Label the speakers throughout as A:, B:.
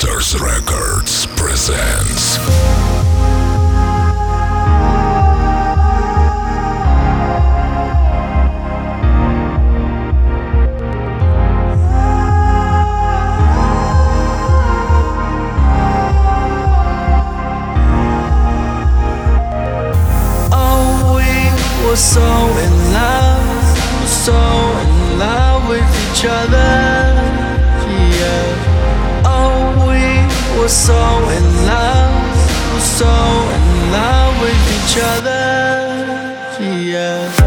A: Masters Records presents.
B: Oh, we were so in love, so in love with each other. Were so in love, so in love with each other. Yeah.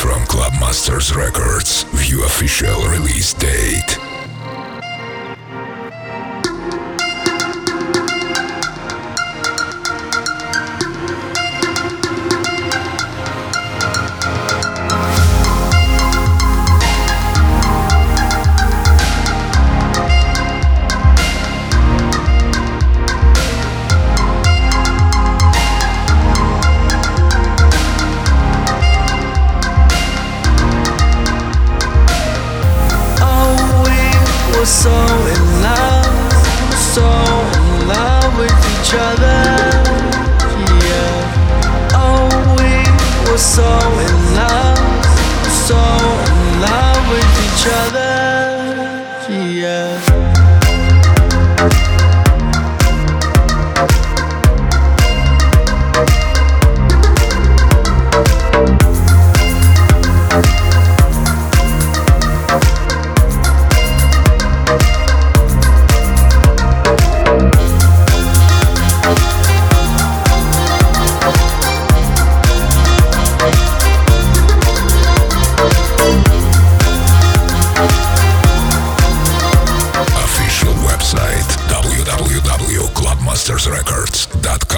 A: From Clubmasters Records. View official release date. so in love. mastersrecords.com.